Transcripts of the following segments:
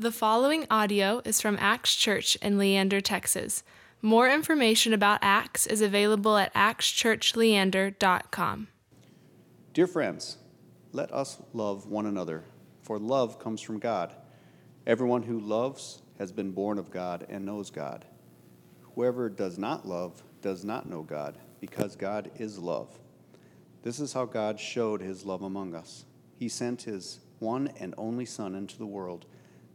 The following audio is from Acts Church in Leander, Texas. More information about Axe is available at actschurchleander.com. Dear friends, let us love one another, for love comes from God. Everyone who loves has been born of God and knows God. Whoever does not love does not know God, because God is love. This is how God showed his love among us. He sent his one and only Son into the world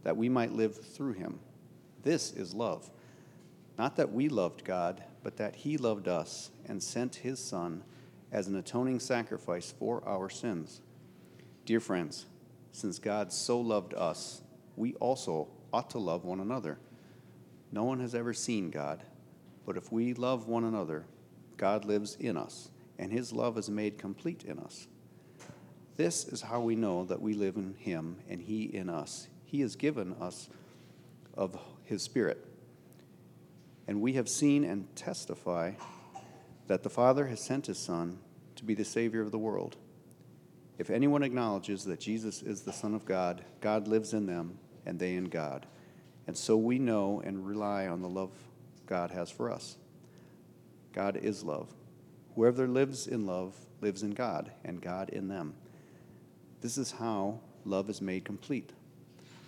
that we might live through him. This is love. Not that we loved God, but that he loved us and sent his Son as an atoning sacrifice for our sins. Dear friends, since God so loved us, we also ought to love one another. No one has ever seen God, but if we love one another, God lives in us, and his love is made complete in us. This is how we know that we live in him and he in us. He has given us of his Spirit. And we have seen and testify that the Father has sent his Son to be the Savior of the world. If anyone acknowledges that Jesus is the Son of God, God lives in them, and they in God. And so we know and rely on the love God has for us. God is love. Whoever lives in love lives in God, and God in them. This is how love is made complete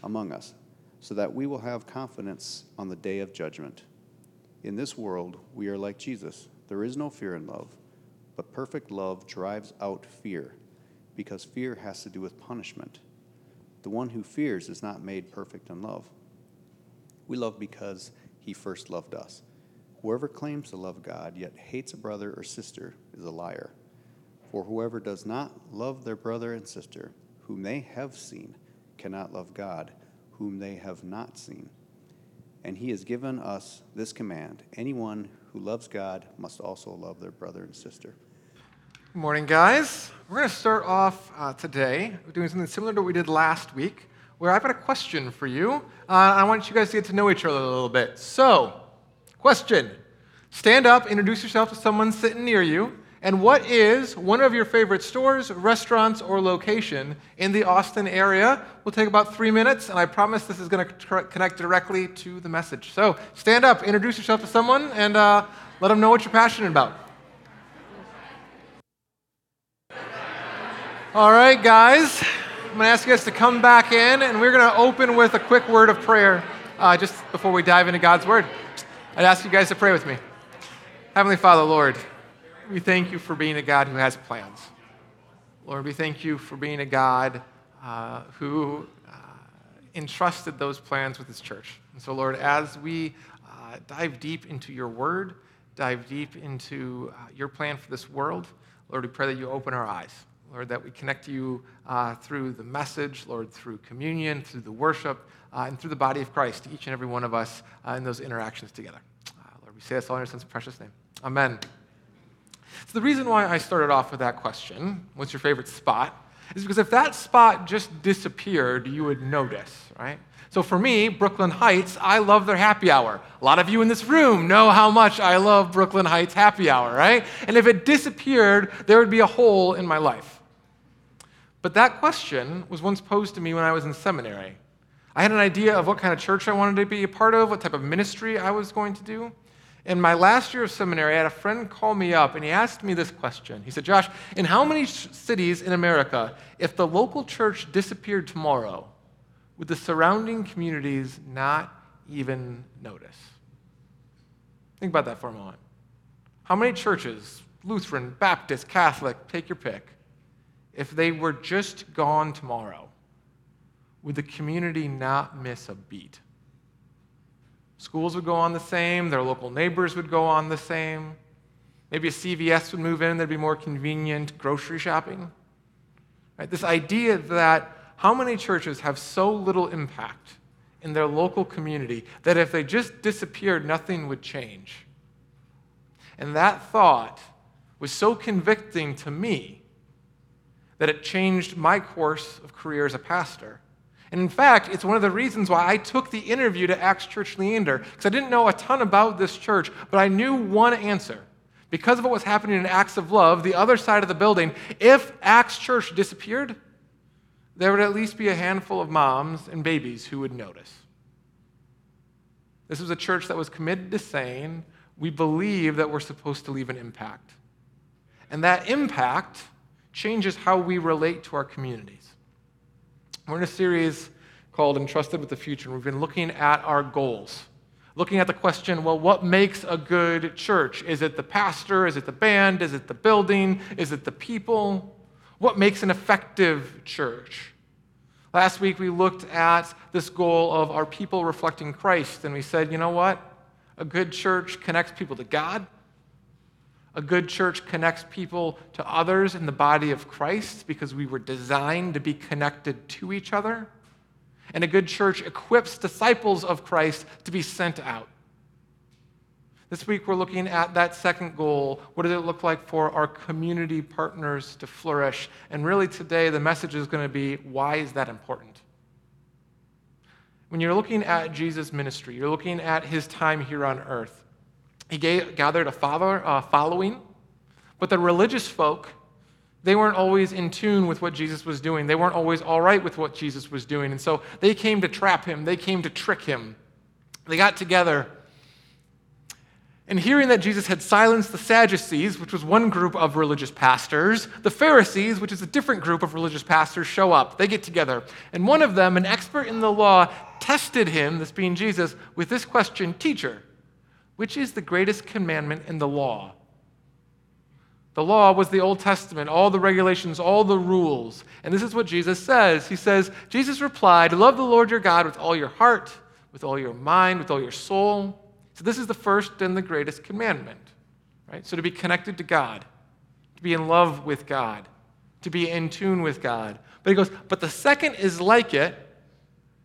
among us, so that we will have confidence on the day of judgment. In this world, we are like Jesus. There is no fear in love, but perfect love drives out fear, because fear has to do with punishment. The one who fears is not made perfect in love. We love because he first loved us. Whoever claims to love God yet hates a brother or sister is a liar. For whoever does not love their brother and sister, whom they have seen, cannot love God, whom they have not seen. And he has given us this command anyone who loves God must also love their brother and sister. Good morning, guys. We're going to start off uh, today doing something similar to what we did last week, where I've got a question for you. Uh, I want you guys to get to know each other a little bit. So, question Stand up, introduce yourself to someone sitting near you, and what is one of your favorite stores, restaurants, or location in the Austin area? We'll take about three minutes, and I promise this is going to connect directly to the message. So stand up, introduce yourself to someone, and uh, let them know what you're passionate about. All right, guys, I'm going to ask you guys to come back in, and we're going to open with a quick word of prayer uh, just before we dive into God's Word. I'd ask you guys to pray with me. Heavenly Father, Lord, we thank you for being a God who has plans. Lord, we thank you for being a God uh, who uh, entrusted those plans with his church. And so, Lord, as we uh, dive deep into your word, dive deep into uh, your plan for this world, Lord, we pray that you open our eyes. Lord, that we connect you uh, through the message, Lord, through communion, through the worship, uh, and through the body of Christ, each and every one of us in those interactions together. Lord, we say this all in your son's precious name. Amen. So, the reason why I started off with that question, what's your favorite spot, is because if that spot just disappeared, you would notice, right? So, for me, Brooklyn Heights, I love their happy hour. A lot of you in this room know how much I love Brooklyn Heights happy hour, right? And if it disappeared, there would be a hole in my life. But that question was once posed to me when I was in seminary. I had an idea of what kind of church I wanted to be a part of, what type of ministry I was going to do in my last year of seminary, I had a friend call me up and he asked me this question. He said, Josh, in how many cities in America, if the local church disappeared tomorrow, would the surrounding communities not even notice? Think about that for a moment. How many churches, Lutheran, Baptist, Catholic, take your pick, if they were just gone tomorrow, would the community not miss a beat? Schools would go on the same, their local neighbors would go on the same. Maybe a CVS would move in, there'd be more convenient grocery shopping. Right? This idea that how many churches have so little impact in their local community that if they just disappeared, nothing would change. And that thought was so convicting to me that it changed my course of career as a pastor. And in fact, it's one of the reasons why I took the interview to Acts Church Leander, because I didn't know a ton about this church, but I knew one answer. Because of what was happening in Acts of Love, the other side of the building, if Acts Church disappeared, there would at least be a handful of moms and babies who would notice. This was a church that was committed to saying, we believe that we're supposed to leave an impact. And that impact changes how we relate to our communities. We're in a series called Entrusted with the Future, and we've been looking at our goals. Looking at the question, well, what makes a good church? Is it the pastor? Is it the band? Is it the building? Is it the people? What makes an effective church? Last week we looked at this goal of our people reflecting Christ, and we said, you know what? A good church connects people to God. A good church connects people to others in the body of Christ because we were designed to be connected to each other. And a good church equips disciples of Christ to be sent out. This week, we're looking at that second goal. What does it look like for our community partners to flourish? And really, today, the message is going to be why is that important? When you're looking at Jesus' ministry, you're looking at his time here on earth. He gathered a father, uh, following, but the religious folk, they weren't always in tune with what Jesus was doing. They weren't always all right with what Jesus was doing. And so they came to trap him, they came to trick him. They got together and hearing that Jesus had silenced the Sadducees, which was one group of religious pastors, the Pharisees, which is a different group of religious pastors, show up. They get together. And one of them, an expert in the law, tested him, this being Jesus, with this question Teacher, which is the greatest commandment in the law? The law was the Old Testament, all the regulations, all the rules. And this is what Jesus says. He says, Jesus replied, Love the Lord your God with all your heart, with all your mind, with all your soul so, this is the first and the greatest commandment, right? So, to be connected to God, to be in love with God, to be in tune with God. But he goes, but the second is like it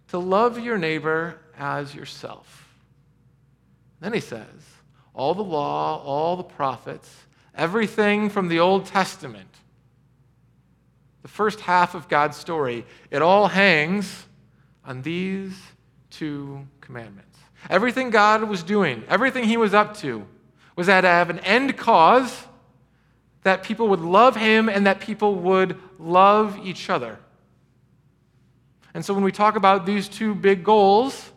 to love your neighbor as yourself. Then he says, all the law, all the prophets, everything from the Old Testament, the first half of God's story, it all hangs on these two commandments. Everything God was doing, everything he was up to, was that to have an end cause that people would love him and that people would love each other. And so when we talk about these two big goals,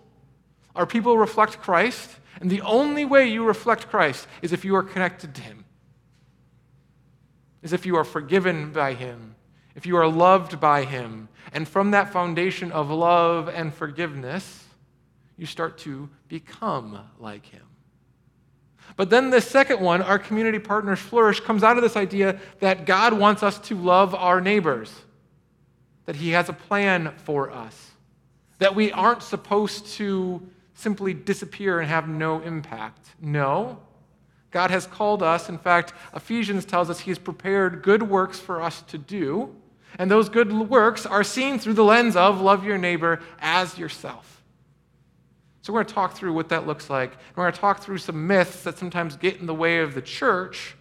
our people reflect Christ, and the only way you reflect Christ is if you are connected to him, is if you are forgiven by him, if you are loved by him. And from that foundation of love and forgiveness, you start to become like him. But then the second one, our community partners flourish, comes out of this idea that God wants us to love our neighbors, that he has a plan for us, that we aren't supposed to simply disappear and have no impact. No. God has called us. In fact, Ephesians tells us he has prepared good works for us to do. And those good works are seen through the lens of love your neighbor as yourself. So, we're going to talk through what that looks like. We're going to talk through some myths that sometimes get in the way of the church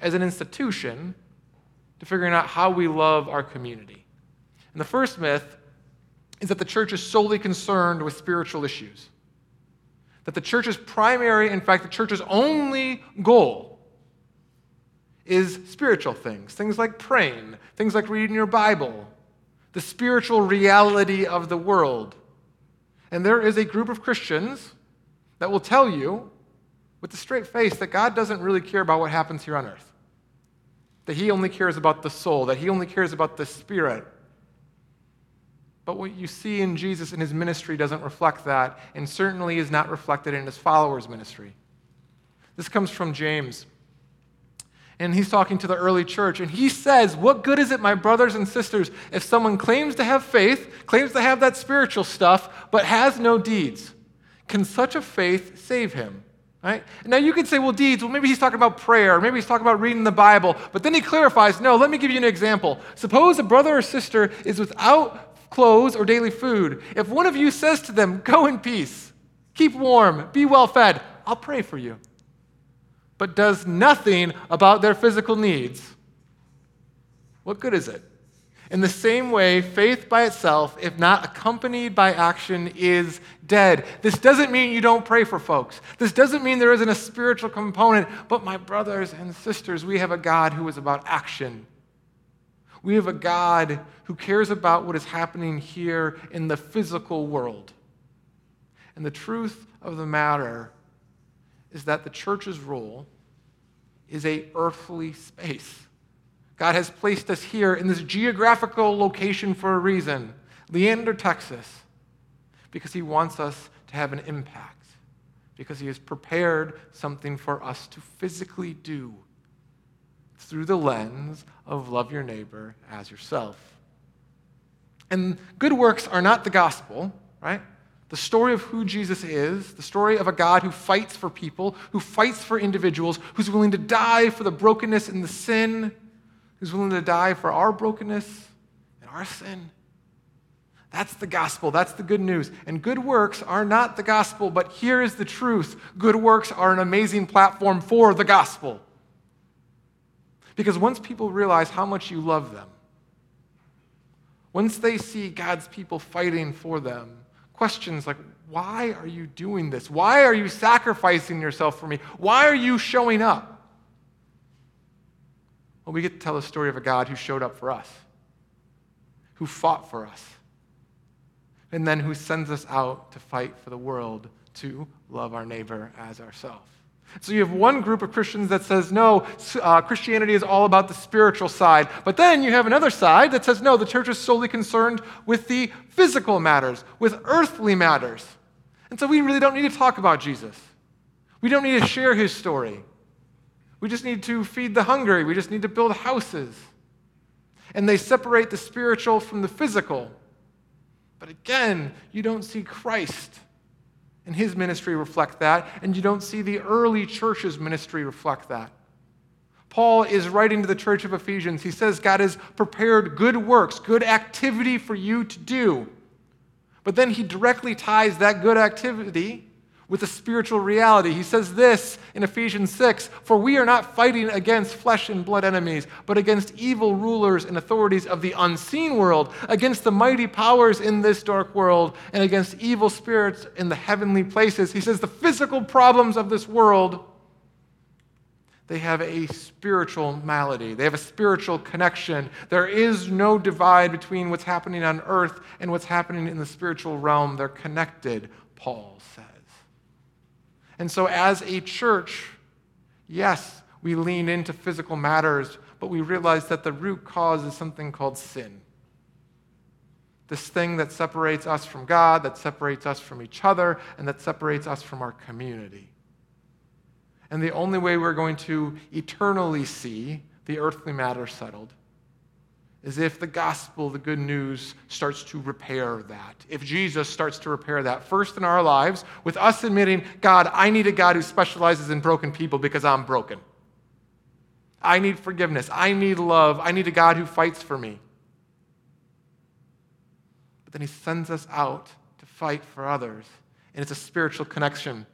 as an institution to figuring out how we love our community. And the first myth is that the church is solely concerned with spiritual issues. That the church's primary, in fact, the church's only goal is spiritual things, things like praying, things like reading your Bible, the spiritual reality of the world. And there is a group of Christians that will tell you with a straight face that God doesn't really care about what happens here on earth. That He only cares about the soul, that He only cares about the spirit. But what you see in Jesus in His ministry doesn't reflect that, and certainly is not reflected in His followers' ministry. This comes from James and he's talking to the early church, and he says, What good is it, my brothers and sisters, if someone claims to have faith, claims to have that spiritual stuff, but has no deeds? Can such a faith save him? Right? Now you could say, well, deeds, well, maybe he's talking about prayer, maybe he's talking about reading the Bible, but then he clarifies, no, let me give you an example. Suppose a brother or sister is without clothes or daily food. If one of you says to them, Go in peace, keep warm, be well fed, I'll pray for you but does nothing about their physical needs, what good is it? In the same way, faith by itself, if not accompanied by action, is dead. This doesn't mean you don't pray for folks. This doesn't mean there isn't a spiritual component. But, my brothers and sisters, we have a God who is about action. We have a God who cares about what is happening here in the physical world. And the truth of the matter is that the church's role is a earthly space. God has placed us here in this geographical location for a reason, Leander, Texas, because he wants us to have an impact, because he has prepared something for us to physically do through the lens of love your neighbor as yourself. And good works are not the gospel, right? The story of who Jesus is, the story of a God who fights for people, who fights for individuals, who's willing to die for the brokenness and the sin, who's willing to die for our brokenness and our sin. That's the gospel. That's the good news. And good works are not the gospel, but here is the truth good works are an amazing platform for the gospel. Because once people realize how much you love them, once they see God's people fighting for them, questions like, why are you doing this? Why are you sacrificing yourself for me? Why are you showing up? Well, we get to tell the story of a God who showed up for us, who fought for us, and then who sends us out to fight for the world to love our neighbor as ourselves. So you have one group of Christians that says, no, uh, Christianity is all about the spiritual side. But then you have another side that says, no, the church is solely concerned with the physical matters, with earthly matters. And so we really don't need to talk about Jesus. We don't need to share his story. We just need to feed the hungry. We just need to build houses. And they separate the spiritual from the physical. But again, you don't see Christ and his ministry reflect that, and you don't see the early church's ministry reflect that. Paul is writing to the church of Ephesians. He says God has prepared good works, good activity for you to do. But then he directly ties that good activity with a spiritual reality. He says this in Ephesians 6 For we are not fighting against flesh and blood enemies, but against evil rulers and authorities of the unseen world, against the mighty powers in this dark world, and against evil spirits in the heavenly places. He says the physical problems of this world. They have a spiritual malady. They have a spiritual connection. There is no divide between what's happening on earth and what's happening in the spiritual realm. They're connected, Paul says. And so, as a church, yes, we lean into physical matters, but we realize that the root cause is something called sin. This thing that separates us from God, that separates us from each other, and that separates us from our community. And the only way we're going to eternally see the earthly matter settled is if the gospel, the good news, starts to repair that. If Jesus starts to repair that, first in our lives, with us admitting, God, I need a God who specializes in broken people because I'm broken. I need forgiveness. I need love. I need a God who fights for me. But then he sends us out to fight for others, and it's a spiritual connection.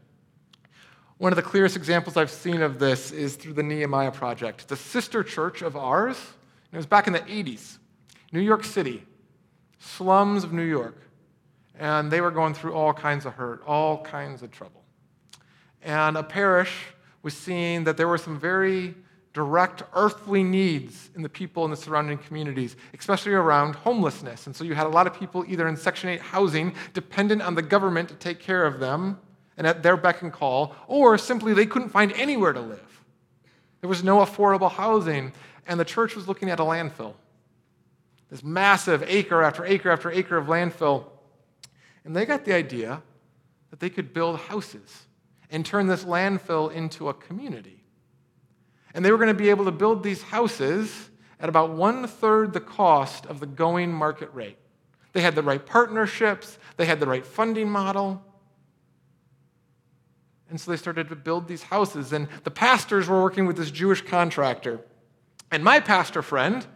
One of the clearest examples I've seen of this is through the Nehemiah Project. The sister church of ours it was back in the 80s, New York City, slums of New York. And they were going through all kinds of hurt, all kinds of trouble. And a parish was seeing that there were some very direct earthly needs in the people in the surrounding communities, especially around homelessness. And so you had a lot of people either in Section 8 housing, dependent on the government to take care of them and at their beck and call, or simply they couldn't find anywhere to live. There was no affordable housing and the church was looking at a landfill. This massive acre after acre after acre of landfill. And they got the idea that they could build houses and turn this landfill into a community. And they were going to be able to build these houses at about one third the cost of the going market rate. They had the right partnerships, they had the right funding model. And so they started to build these houses. And the pastors were working with this Jewish contractor. And my pastor friend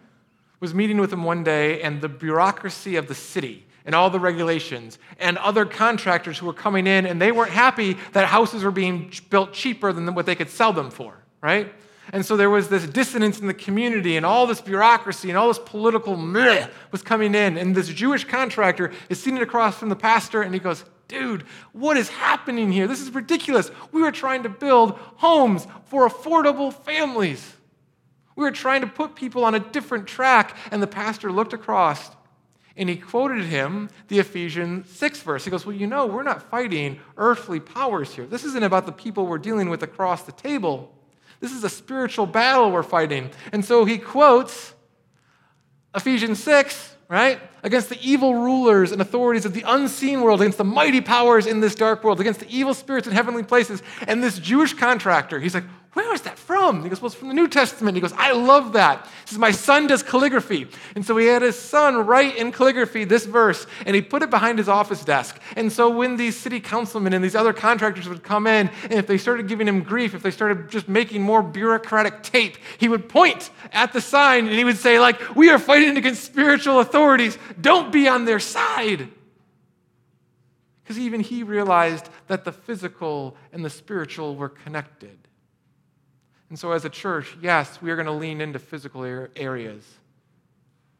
was meeting with him one day, and the bureaucracy of the city and all the regulations and other contractors who were coming in, and they weren't happy that houses were being built cheaper than what they could sell them for, right? And so there was this dissonance in the community, and all this bureaucracy and all this political meh was coming in. And this Jewish contractor is sitting across from the pastor, and he goes, Dude, what is happening here? This is ridiculous. We were trying to build homes for affordable families. We were trying to put people on a different track. And the pastor looked across and he quoted him the Ephesians 6 verse. He goes, Well, you know, we're not fighting earthly powers here. This isn't about the people we're dealing with across the table. This is a spiritual battle we're fighting. And so he quotes Ephesians 6, right? Against the evil rulers and authorities of the unseen world, against the mighty powers in this dark world, against the evil spirits in heavenly places. And this Jewish contractor, he's like, where is that from? He goes, Well, it's from the New Testament. He goes, I love that. He says, My son does calligraphy. And so he had his son write in calligraphy this verse, and he put it behind his office desk. And so when these city councilmen and these other contractors would come in, and if they started giving him grief, if they started just making more bureaucratic tape, he would point at the sign and he would say, like, we are fighting against spiritual authorities. Don't be on their side. Because even he realized that the physical and the spiritual were connected. And so, as a church, yes, we are going to lean into physical areas,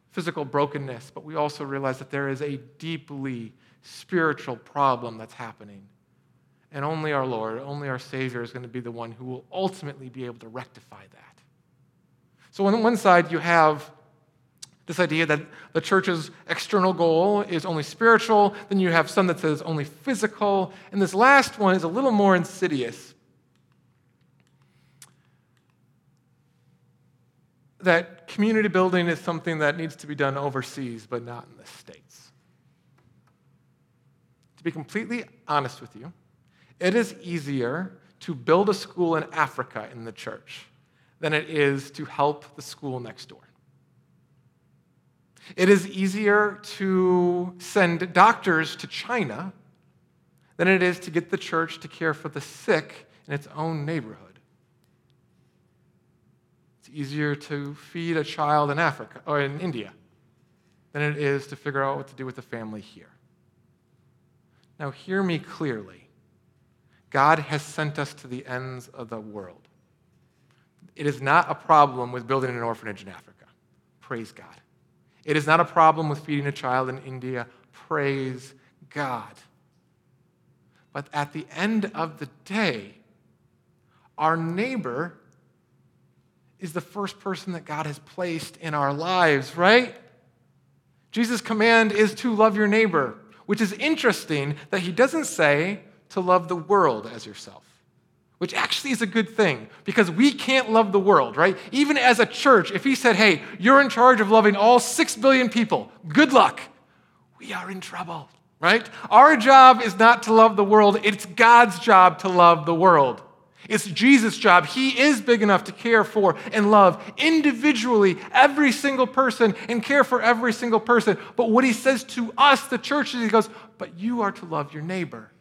physical brokenness, but we also realize that there is a deeply spiritual problem that's happening. And only our Lord, only our Savior is going to be the one who will ultimately be able to rectify that. So, on one side, you have this idea that the church's external goal is only spiritual. Then you have some that says only physical. And this last one is a little more insidious that community building is something that needs to be done overseas, but not in the States. To be completely honest with you, it is easier to build a school in Africa in the church than it is to help the school next door. It is easier to send doctors to China than it is to get the church to care for the sick in its own neighborhood easier to feed a child in Africa or in India than it is to figure out what to do with the family here. Now, hear me clearly. God has sent us to the ends of the world. It is not a problem with building an orphanage in Africa. Praise God. It is not a problem with feeding a child in India. Praise God. But at the end of the day, our neighbor is the first person that God has placed in our lives, right? Jesus' command is to love your neighbor, which is interesting that he doesn't say to love the world as yourself, which actually is a good thing because we can't love the world, right? Even as a church, if he said, hey, you're in charge of loving all six billion people, good luck, we are in trouble, right? Our job is not to love the world, it's God's job to love the world. It's Jesus' job. He is big enough to care for and love individually every single person and care for every single person. But what he says to us, the church, is he goes, But you are to love your neighbor.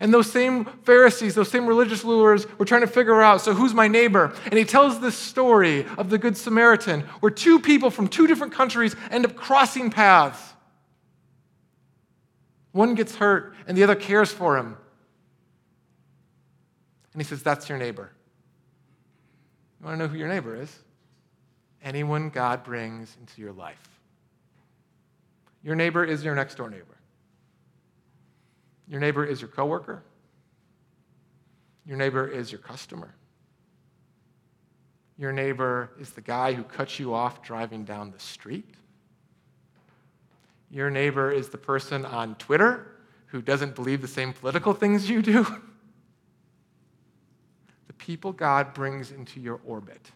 And those same Pharisees, those same religious rulers were trying to figure out so who's my neighbor? And he tells this story of the Good Samaritan where two people from two different countries end up crossing paths. One gets hurt and the other cares for him. And he says, That's your neighbor. You want to know who your neighbor is? Anyone God brings into your life. Your neighbor is your next door neighbor. Your neighbor is your coworker. Your neighbor is your customer. Your neighbor is the guy who cuts you off driving down the street. Your neighbor is the person on Twitter who doesn't believe the same political things you do. people God brings into your orbit,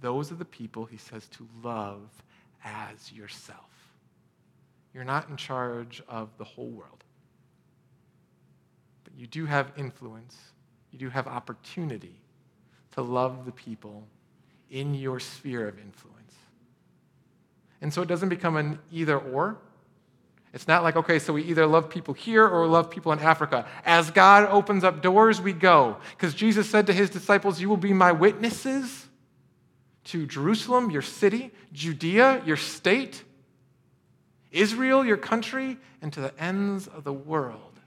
those are the people he says to love as yourself. You're not in charge of the whole world, but you do have influence, you do have opportunity to love the people in your sphere of influence. And so it doesn't become an either or. It's not like, okay, so we either love people here or love people in Africa. As God opens up doors, we go. Because Jesus said to his disciples, You will be my witnesses to Jerusalem, your city, Judea, your state, Israel, your country, and to the ends of the world.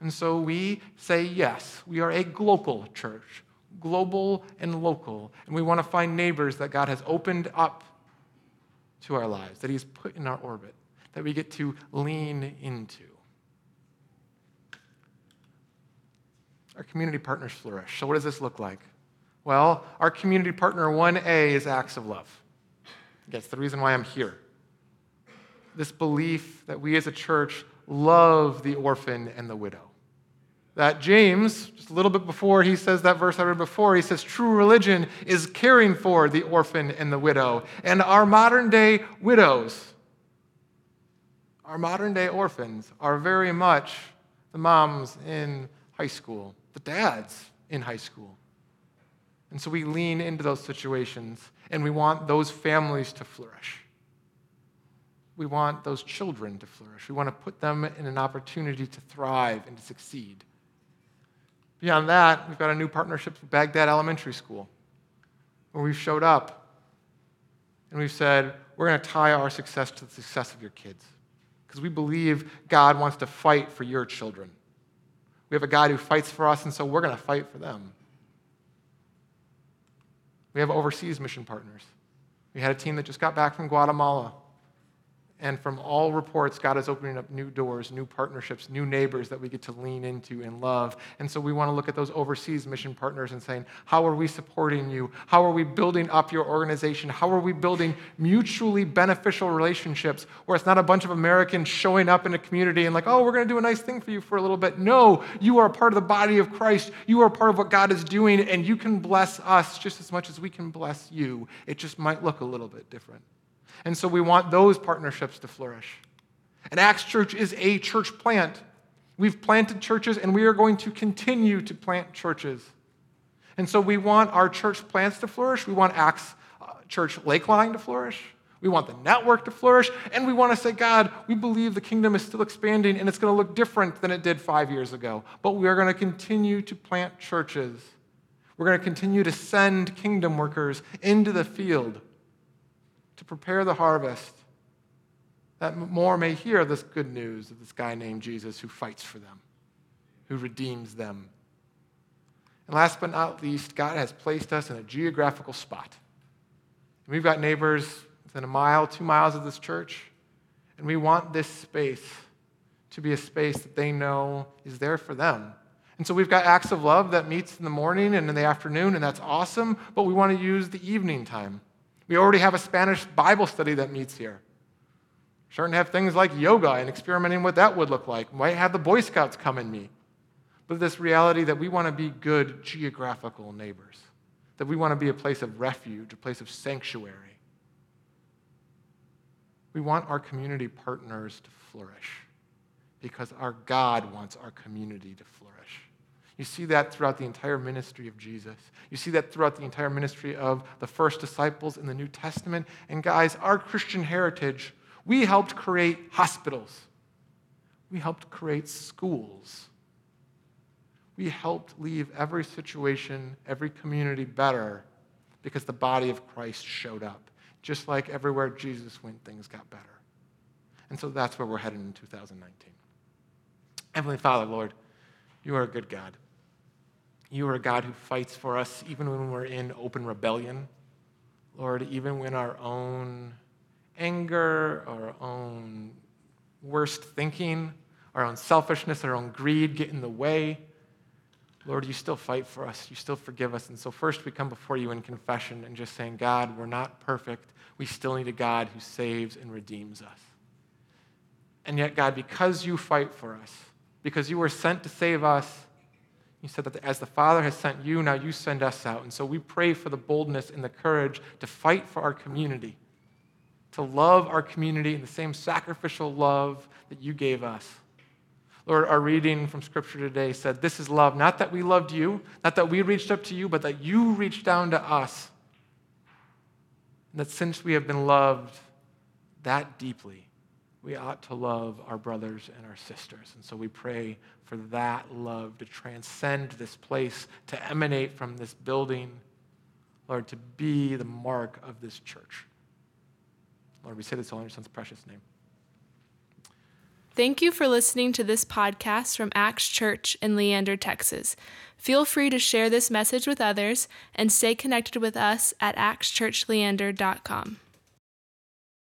And so we say yes, we are a global church, global and local. And we want to find neighbors that God has opened up to our lives, that He's put in our orbit that we get to lean into. Our community partners flourish. So, what does this look like? Well, our community partner 1A is acts of love. That's the reason why I'm here. This belief that we as a church love the orphan and the widow. That James, just a little bit before he says that verse I read before, he says, true religion is caring for the orphan and the widow. And our modern day widows, our modern day orphans, are very much the moms in high school, the dads in high school. And so we lean into those situations and we want those families to flourish. We want those children to flourish. We want to put them in an opportunity to thrive and to succeed. Beyond that, we've got a new partnership with Bagdad Elementary School, where we've showed up and we've said, we're going to tie our success to the success of your kids. Because we believe God wants to fight for your children. We have a God who fights for us, and so we're going to fight for them. We have overseas mission partners. We had a team that just got back from Guatemala. And from all reports, God is opening up new doors, new partnerships, new neighbors that we get to lean into and love. And so we want to look at those overseas mission partners and saying, how are we supporting you? How are we building up your organization? How are we building mutually beneficial relationships where it's not a bunch of Americans showing up in a community and like, oh, we're going to do a nice thing for you for a little bit. No, you are part of the body of Christ. You are part of what God is doing, and you can bless us just as much as we can bless you. It just might look a little bit different. And so we want those partnerships to flourish. And Acts Church is a church plant. We've planted churches and we are going to continue to plant churches. And so we want our church plants to flourish. We want Acts uh, Church Lakeline to flourish. We want the network to flourish. And we want to say, God, we believe the kingdom is still expanding and it's going to look different than it did five years ago. But we are going to continue to plant churches. We're going to continue to send kingdom workers into the field to prepare the harvest, that more may hear this good news of this guy named Jesus who fights for them, who redeems them. And last but not least, God has placed us in a geographical spot. And we've got neighbors within a mile, two miles of this church, and we want this space to be a space that they know is there for them. And so we've got acts of love that meets in the morning and in the afternoon, and that's awesome, but we want to use the evening time. We already have a Spanish Bible study that meets here. Starting to have things like yoga and experimenting what that would look like. Might have the Boy Scouts come and meet. But this reality that we want to be good geographical neighbors, that we want to be a place of refuge, a place of sanctuary. We want our community partners to flourish because our God wants our community to flourish. You see that throughout the entire ministry of Jesus. You see that throughout the entire ministry of the first disciples in the New Testament. And guys, our Christian heritage, we helped create hospitals, we helped create schools. We helped leave every situation, every community better because the body of Christ showed up. Just like everywhere Jesus went, things got better. And so that's where we're headed in 2019. Heavenly Father, Lord, you are a good God. You are a God who fights for us even when we're in open rebellion. Lord, even when our own anger, our own worst thinking, our own selfishness, our own greed get in the way, Lord, you still fight for us. You still forgive us. And so, first, we come before you in confession and just saying, God, we're not perfect. We still need a God who saves and redeems us. And yet, God, because you fight for us, because you were sent to save us, you said that as the Father has sent you, now you send us out. And so we pray for the boldness and the courage to fight for our community, to love our community in the same sacrificial love that you gave us. Lord, our reading from Scripture today said, This is love, not that we loved you, not that we reached up to you, but that you reached down to us. And that since we have been loved that deeply, we ought to love our brothers and our sisters. And so we pray for that love to transcend this place, to emanate from this building, Lord, to be the mark of this church. Lord, we say this all in your son's precious name. Thank you for listening to this podcast from Acts Church in Leander, Texas. Feel free to share this message with others and stay connected with us at actschurchleander.com.